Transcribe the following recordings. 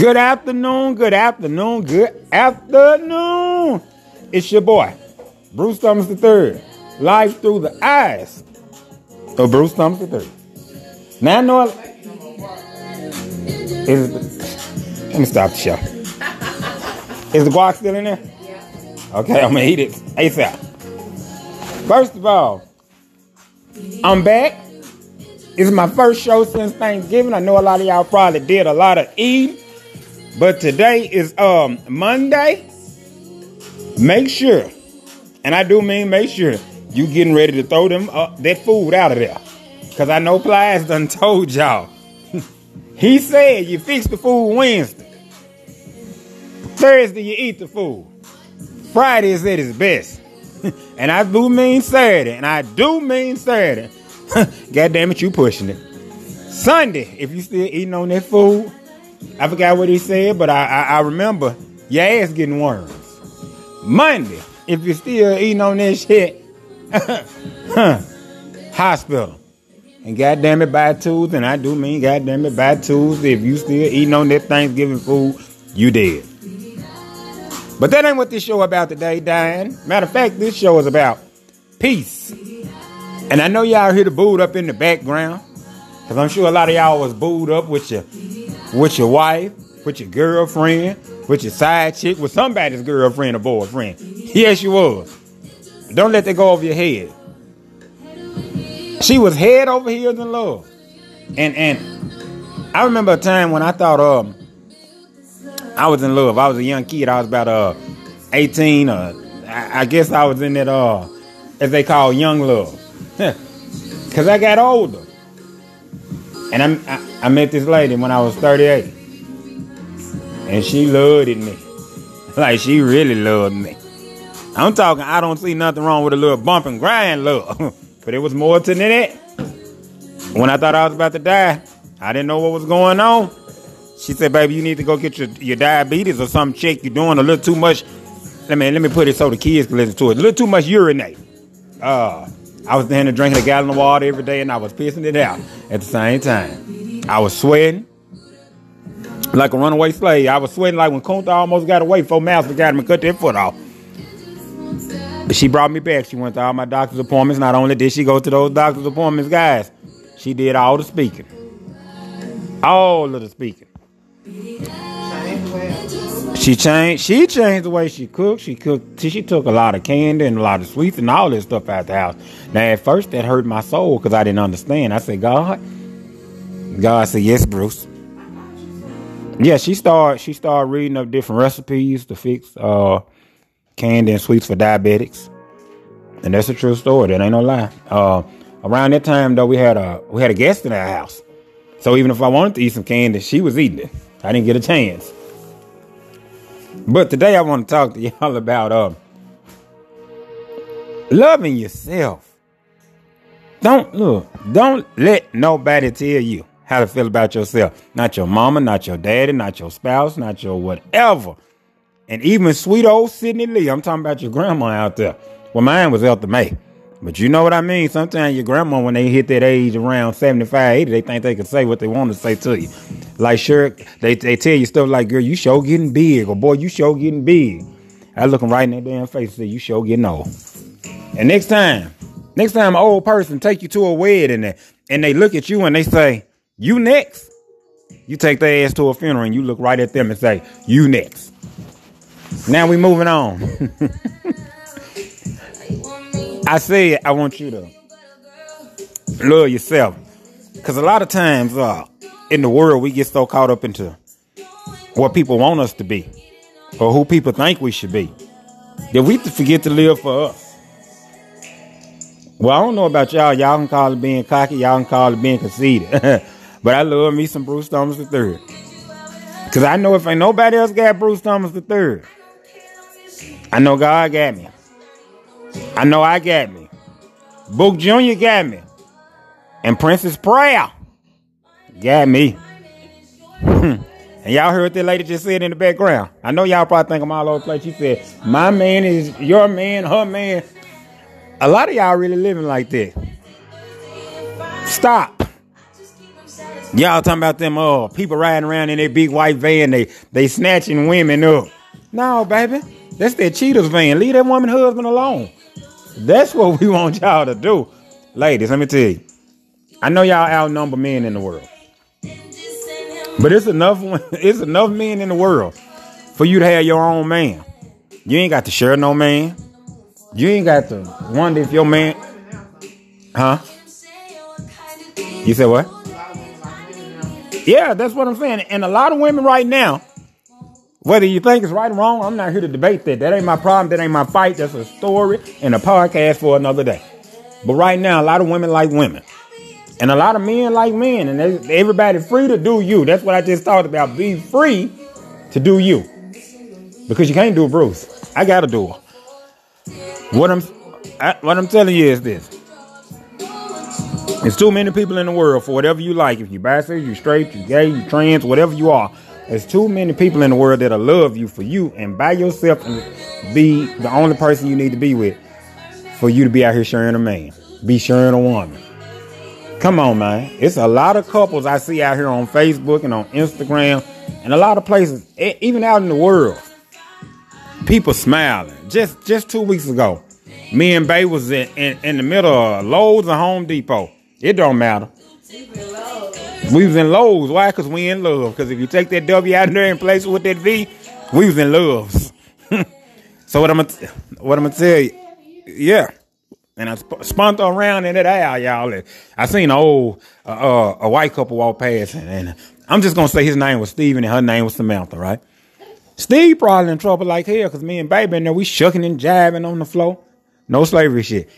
Good afternoon, good afternoon, good afternoon. It's your boy, Bruce Thomas III, live through the eyes of Bruce Thomas III. Now I know is let me stop the show. Is the guac still in there? Okay, I'm gonna eat it ASAP. First of all, I'm back. This is my first show since Thanksgiving. I know a lot of y'all probably did a lot of eating. But today is um Monday. Make sure, and I do mean make sure, you getting ready to throw them uh, that food out of there. Cause I know Plies done told y'all. he said you fix the food Wednesday. Thursday you eat the food. Friday is at its best. and I do mean Saturday. And I do mean Saturday. God damn it, you pushing it. Sunday, if you still eating on that food, I forgot what he said, but I, I, I remember your ass getting worms. Monday, if you're still eating on that shit, hospital. And goddamn it, by Tuesday, and I do mean goddamn it, by Tuesday, if you still eating on that Thanksgiving food, you dead. But that ain't what this show about today, Diane. Matter of fact, this show is about peace. And I know y'all hear the booed up in the background. Cause I'm sure a lot of y'all was booed up with your with your wife, with your girlfriend, with your side chick, with somebody's girlfriend or boyfriend. Yes, you was. Don't let that go over your head. She was head over heels in love. And and I remember a time when I thought um I was in love. I was a young kid. I was about uh 18 uh I, I guess I was in that uh as they call young love. Cause I got older. And I, I, I met this lady when I was 38. And she loved me. Like she really loved me. I'm talking, I don't see nothing wrong with a little bump and grind love. but it was more to that. When I thought I was about to die, I didn't know what was going on. She said, baby, you need to go get your, your diabetes or some check. You're doing a little too much. Let me let me put it so the kids can listen to it. A little too much urinate. Uh I was there drinking a gallon of water every day and I was pissing it out at the same time. I was sweating like a runaway slave. I was sweating like when Kunta almost got away. Four miles got him and cut their foot off. But she brought me back. She went to all my doctor's appointments. Not only did she go to those doctor's appointments, guys, she did all the speaking. All of the speaking. She changed. She changed the way she cooked. She cooked. She took a lot of candy and a lot of sweets and all this stuff out the house. Now, at first, that hurt my soul because I didn't understand. I said, "God." God said, "Yes, Bruce." Yeah, she started. She started reading up different recipes to fix uh, candy and sweets for diabetics, and that's a true story. That ain't no lie. Uh, around that time, though, we had a we had a guest in our house, so even if I wanted to eat some candy, she was eating it. I didn't get a chance. But today I want to talk to y'all about uh, loving yourself. Don't look, don't let nobody tell you how to feel about yourself. Not your mama, not your daddy, not your spouse, not your whatever. And even sweet old Sidney Lee, I'm talking about your grandma out there. Well, mine was Elta May. But you know what I mean? Sometimes your grandma, when they hit that age around 75, 80, they think they can say what they want to say to you. Like, sure, they, they tell you stuff like, girl, you sure getting big, or boy, you sure getting big. I look them right in their damn face and say, you sure getting old. And next time, next time an old person take you to a wedding and, and they look at you and they say, you next. You take their ass to a funeral and you look right at them and say, you next. Now we moving on. I said I want you to love yourself. Because a lot of times uh, in the world, we get so caught up into what people want us to be or who people think we should be that we forget to live for us. Well, I don't know about y'all. Y'all can call it being cocky. Y'all can call it being conceited. but I love me some Bruce Thomas III. Because I know if ain't nobody else got Bruce Thomas III, I know God got me. I know I got me. Book Jr. got me. And Princess Prayer got me. and y'all heard what that lady just said in the background. I know y'all probably think I'm all over the place. She said, My man is your man, her man. A lot of y'all really living like that. Stop. Y'all talking about them uh people riding around in their big white van, they they snatching women up. No, baby. That's their cheaters van. Leave that woman husband alone. That's what we want y'all to do. Ladies, let me tell you. I know y'all outnumber men in the world. But it's enough it's enough men in the world for you to have your own man. You ain't got to share no man. You ain't got to wonder if your man Huh? You said what? Yeah, that's what I'm saying. And a lot of women right now, whether you think it's right or wrong, I'm not here to debate that. That ain't my problem. That ain't my fight. That's a story and a podcast for another day. But right now, a lot of women like women. And a lot of men like men. And everybody's free to do you. That's what I just talked about. Be free to do you. Because you can't do Bruce. I got to do her. What I'm, I, what I'm telling you is this. There's too many people in the world for whatever you like. If you bisexual, you straight, you gay, you trans, whatever you are. There's too many people in the world that'll love you for you and by yourself and be the only person you need to be with for you to be out here sharing a man. Be sharing a woman. Come on, man. It's a lot of couples I see out here on Facebook and on Instagram and a lot of places, even out in the world. People smiling. Just just two weeks ago, me and Bay was in, in, in the middle of Lowe's and Home Depot. It don't matter. We was in Lowe's. Why? Because we in love. Because if you take that W out there and place it with that V, we was in love. so what I'm gonna what I'm gonna tell you, yeah. And I sp- spun around in that aisle, y'all. I seen a old uh, uh, a white couple walk past, and, and I'm just gonna say his name was Steven and her name was Samantha, right? Steve probably in trouble like hell because me and baby in there, we shucking and jiving on the floor. No slavery shit.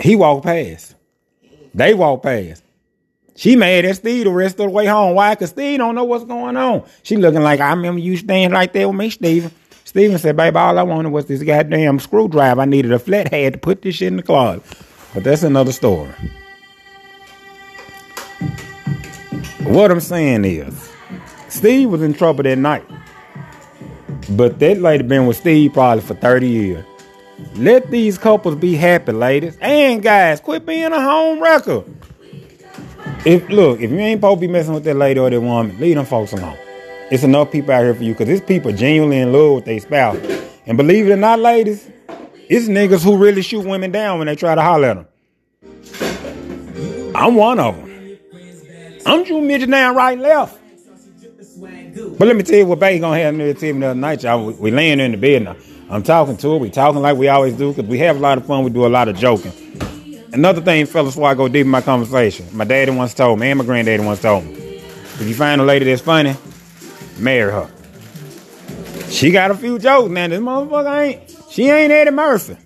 He walked past. They walked past. She mad at Steve the rest of the way home. Why? Because Steve don't know what's going on. She looking like, I remember you staying right there with me, Steven. Steven said, baby, all I wanted was this goddamn screwdriver. I needed a flathead to put this shit in the closet. But that's another story. What I'm saying is, Steve was in trouble that night. But that lady been with Steve probably for 30 years. Let these couples be happy, ladies. And guys, quit being a home wrecker. If look, if you ain't supposed to be messing with that lady or that woman, leave them folks alone. It's enough people out here for you because it's people genuinely in love with their spouse. And believe it or not, ladies, it's niggas who really shoot women down when they try to holler at them. I'm one of them. I'm shooting midget down right and left. But let me tell you what Bay gonna have me the other night, y'all. We, we laying in the bed now. I'm talking to her. We talking like we always do because we have a lot of fun. We do a lot of joking. Another thing, fellas, before I go deep in my conversation, my daddy once told me, and my granddaddy once told me, if you find a lady that's funny, marry her. She got a few jokes man. This motherfucker ain't. She ain't Eddie Murphy,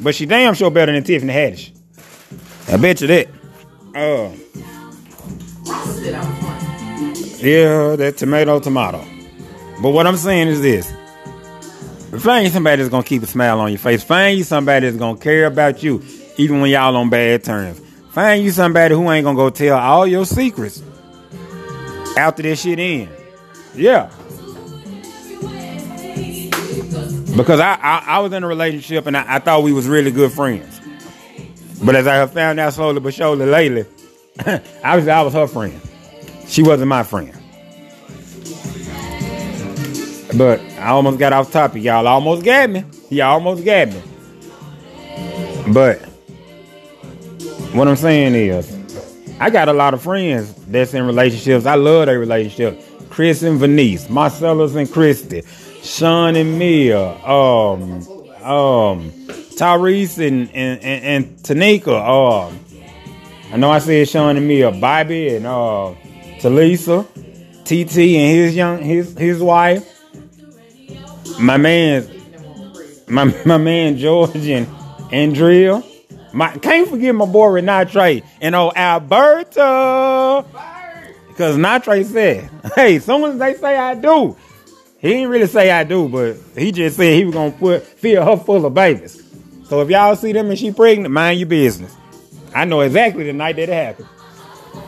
but she damn sure better than Tiffany Haddish. I bet you that. Uh, yeah, that tomato, tomato. But what I'm saying is this. Find you somebody that's gonna keep a smile on your face. Find you somebody that's gonna care about you, even when y'all on bad terms. Find you somebody who ain't gonna go tell all your secrets after this shit in. Yeah. Because I, I, I was in a relationship and I, I, thought we was really good friends. But as I have found out slowly but surely lately, was I was her friend. She wasn't my friend. But I almost got off topic. Y'all almost got me. Y'all almost got me. But what I'm saying is, I got a lot of friends that's in relationships. I love their relationship. Chris and Venice, Marcellus and Christy, Sean and Mia, um, um, Tyrese and and, and, and Tanika. Um, I know I said Sean and Mia, Bobby and uh, Talisa, TT and his young his his wife my man, my my man George and Andrea. My can't forget my boy Renatre and old Alberto. Because Natre said, hey, soon as they say I do, he didn't really say I do, but he just said he was gonna put fill her full of babies. So if y'all see them and she pregnant, mind your business. I know exactly the night that it happened.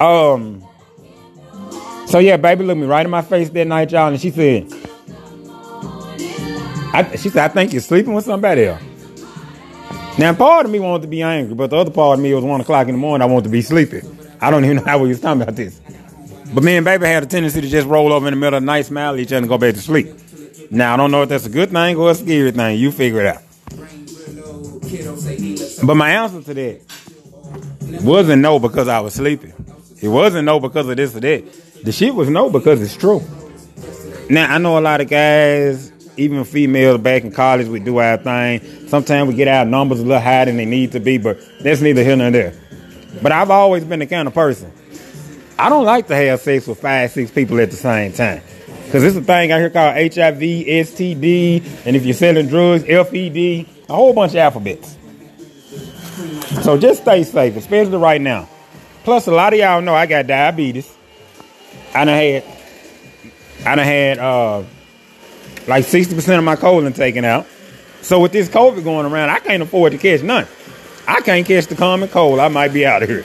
Um. So yeah, baby looked me right in my face that night, y'all, and she said, I, she said, I think you're sleeping with somebody else. Now, part of me wanted to be angry, but the other part of me was one o'clock in the morning. I wanted to be sleeping. I don't even know how we was talking about this. But me and baby had a tendency to just roll over in the middle of the night, smile at each other, and go back to sleep. Now I don't know if that's a good thing or a scary thing. You figure it out. But my answer to that wasn't no because I was sleeping. It wasn't no because of this or that. The shit was no because it's true. Now I know a lot of guys, even females back in college, we do our thing. Sometimes we get our numbers a little higher than they need to be, but that's neither here nor there. But I've always been the kind of person. I don't like to have sex with five, six people at the same time. Because it's a thing out here called HIV, STD, and if you're selling drugs, FED, a whole bunch of alphabets. So just stay safe, especially right now. Plus, a lot of y'all know I got diabetes. I done had, I done had uh, like 60% of my colon taken out. So with this COVID going around, I can't afford to catch none. I can't catch the common cold. I might be out of here.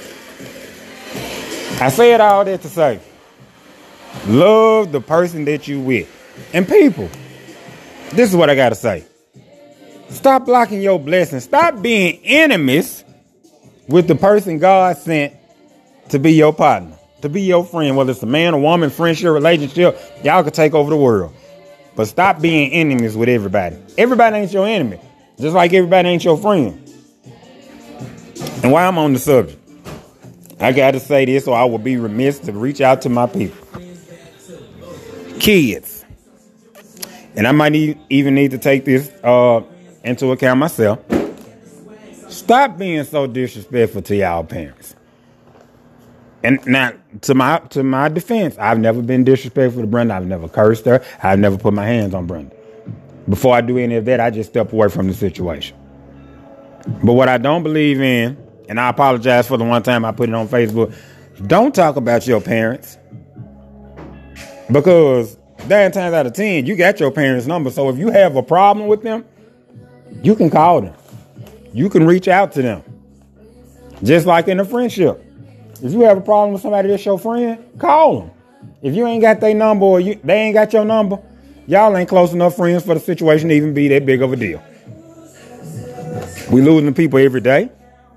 I said all that to say, love the person that you with. And people, this is what I got to say. Stop blocking your blessings. Stop being enemies with the person God sent to be your partner, to be your friend, whether it's a man, a woman, friendship, relationship, y'all could take over the world. But stop being enemies with everybody. Everybody ain't your enemy, just like everybody ain't your friend. And while I'm on the subject, I got to say this, or I will be remiss to reach out to my people. Kids. And I might need, even need to take this uh, into account myself. Stop being so disrespectful to y'all parents. And now, to my to my defense, I've never been disrespectful to Brenda. I've never cursed her. I've never put my hands on Brenda. Before I do any of that, I just step away from the situation. But what I don't believe in, and I apologize for the one time I put it on Facebook, don't talk about your parents. Because nine times out of ten, you got your parents' number. So if you have a problem with them, you can call them. You can reach out to them. Just like in a friendship. If you have a problem with somebody that's your friend, call them. If you ain't got their number or you, they ain't got your number, y'all ain't close enough friends for the situation to even be that big of a deal. We losing people every day,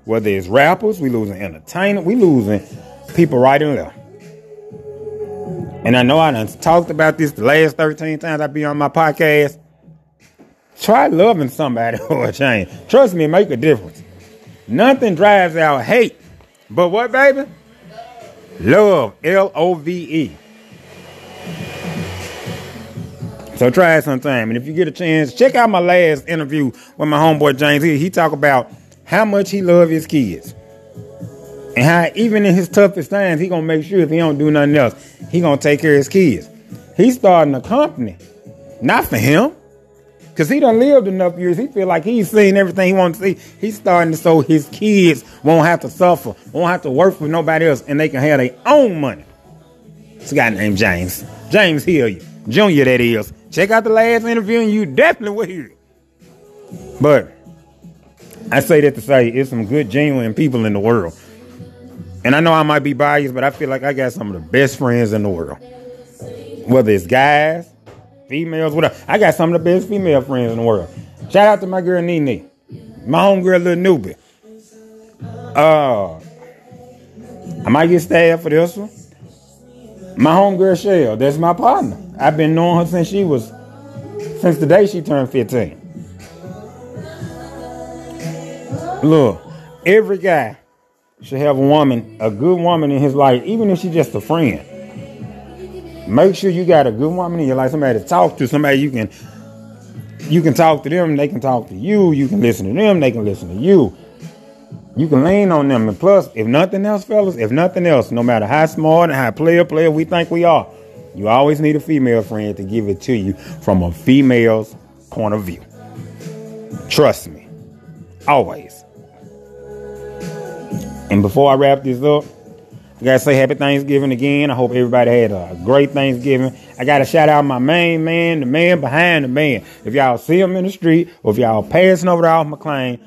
whether it's rappers, we losing entertainers, we losing people right and left. And I know I done talked about this the last 13 times I be on my podcast. Try loving somebody for a change. Trust me, make a difference. Nothing drives out hate. But what, baby? Love. L O V E. So try it sometime. And if you get a chance, check out my last interview with my homeboy James. He, he talk about how much he love his kids. And how even in his toughest times, he gonna make sure if he don't do nothing else, he gonna take care of his kids. He's starting a company. Not for him. Cause he done lived enough years. He feel like he's seen everything he wants to see. He's starting to so his kids won't have to suffer, won't have to work for nobody else, and they can have their own money. It's a guy named James. James Hilliard. Junior, that is. Check out the last interview and you definitely will hear it. But I say that to say it's some good, genuine people in the world. And I know I might be biased, but I feel like I got some of the best friends in the world. Whether it's guys, females, whatever. I got some of the best female friends in the world. Shout out to my girl Nene. My homegirl Little Newbie. Uh I might get stabbed for this one. My homegirl Shell, that's my partner. I've been knowing her since she was since the day she turned 15. Look, every guy should have a woman, a good woman in his life, even if she's just a friend. Make sure you got a good woman in your life, somebody to talk to, somebody you can you can talk to them, they can talk to you, you can listen to them, they can listen to you. You can lean on them. And plus, if nothing else, fellas, if nothing else, no matter how smart and how player player we think we are, you always need a female friend to give it to you from a female's point of view. Trust me. Always. And before I wrap this up, I gotta say happy Thanksgiving again. I hope everybody had a great Thanksgiving. I gotta shout out my main man, the man behind the man. If y'all see him in the street, or if y'all passing over to Alf McLean,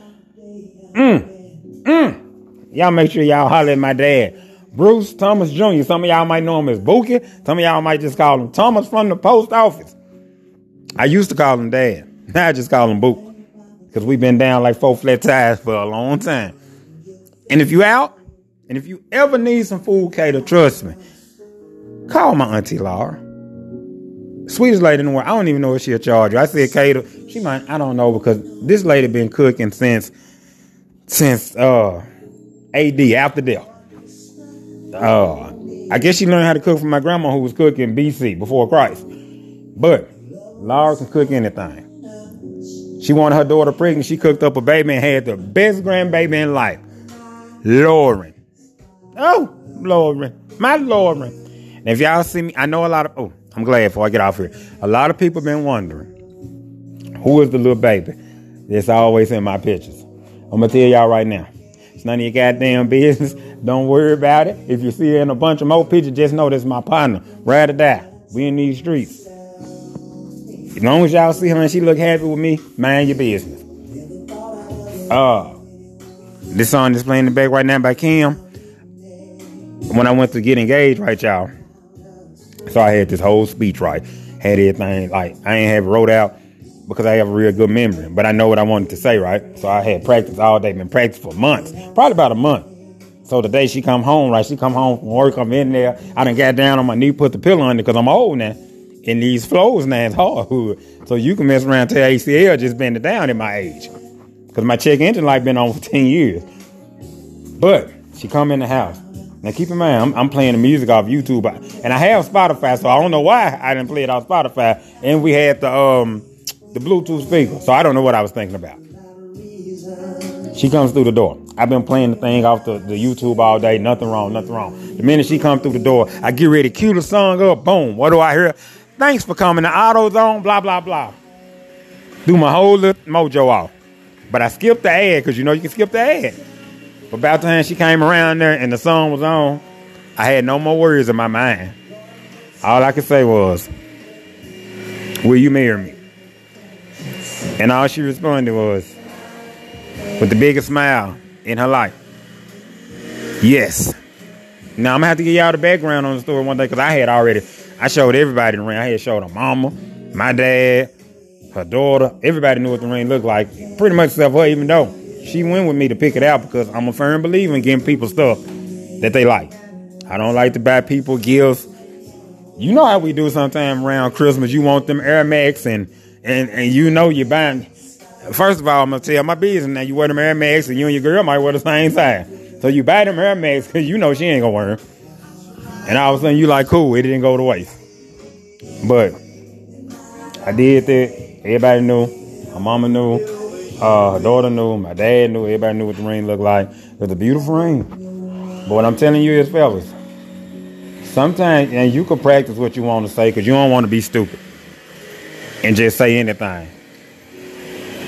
mm, mm, y'all make sure y'all holler at my dad. Bruce Thomas Jr. Some of y'all might know him as Bookie. Some of y'all might just call him Thomas from the post office. I used to call him Dad. Now I just call him Book. Because we've been down like four flat tires for a long time. And if you out, and if you ever need some food cater, trust me, Call my auntie Laura. Sweetest lady in the world. I don't even know if she'll charge you. I said, Kata, she might, I don't know, because this lady been cooking since, since, uh, AD, after death. Uh, I guess she learned how to cook from my grandma who was cooking BC, before Christ. But, Laura can cook anything. She wanted her daughter pregnant. She cooked up a baby and had the best grandbaby in life. Lauren. Oh, Lauren. My Lauren. And if y'all see me, I know a lot of, oh, I'm glad before I get off here. A lot of people been wondering who is the little baby that's always in my pictures. I'm gonna tell y'all right now. It's none of your goddamn business. Don't worry about it. If you see her in a bunch of more pictures, just know that's my partner. Ride or die. We in these streets. As long as y'all see her and she look happy with me, mind your business. Uh, this song is playing in the back right now by Kim. When I went to get engaged, right, y'all. So I had this whole speech right. Had everything like I ain't have it wrote out because I have a real good memory, but I know what I wanted to say, right? So I had practice all day, been practice for months, probably about a month. So the day she come home, right? She come home from work, I'm in there. I done got down on my knee, put the pillow under because I'm old now. And these flows now is hardwood. So you can mess around till ACL just bend it down at my age. Because my check engine light been on for 10 years. But she come in the house. Now keep in mind, I'm, I'm, playing the music off YouTube, and I have Spotify, so I don't know why I didn't play it off Spotify. And we had the um the Bluetooth speaker, so I don't know what I was thinking about. She comes through the door. I've been playing the thing off the, the YouTube all day. Nothing wrong, nothing wrong. The minute she comes through the door, I get ready to cue the song up. Boom. What do I hear? Thanks for coming to AutoZone. Blah blah blah. Do my whole little mojo off, but I skipped the ad because you know you can skip the ad. But about the time she came around there and the song was on, I had no more words in my mind. All I could say was, Will you marry me? And all she responded was, with the biggest smile in her life, Yes. Now I'm gonna have to give y'all the background on the story one day because I had already, I showed everybody the ring. I had showed her mama, my dad, her daughter. Everybody knew what the ring looked like, pretty much except her, even though she went with me to pick it out because I'm a firm believer in giving people stuff that they like. I don't like to buy people gifts. You know how we do sometimes around Christmas. You want them Air Max and and and you know you're buying. First of all, I'm gonna tell my business now. You wear them Air Max and you and your girl might wear the same size. So you buy them Air Max because you know she ain't gonna wear them. And all of a sudden you like cool. It didn't go to waste. But I did that. Everybody knew. My mama knew. Uh, her daughter knew, my dad knew, everybody knew what the ring looked like. It was a beautiful ring. But what I'm telling you is, fellas, sometimes, and you can practice what you want to say because you don't want to be stupid and just say anything.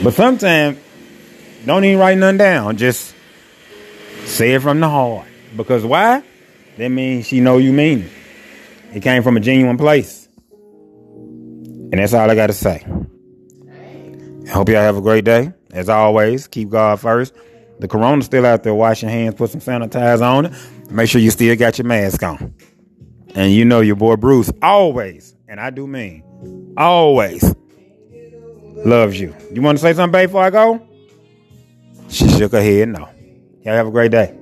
But sometimes, don't even write nothing down. Just say it from the heart. Because why? That means she know you mean it. It came from a genuine place. And that's all I got to say. I hope y'all have a great day. As always, keep God first. The corona's still out there. Wash your hands, put some sanitizer on it. Make sure you still got your mask on. And you know your boy Bruce always, and I do mean always, loves you. You want to say something, babe, before I go? She shook her head no. Y'all have a great day.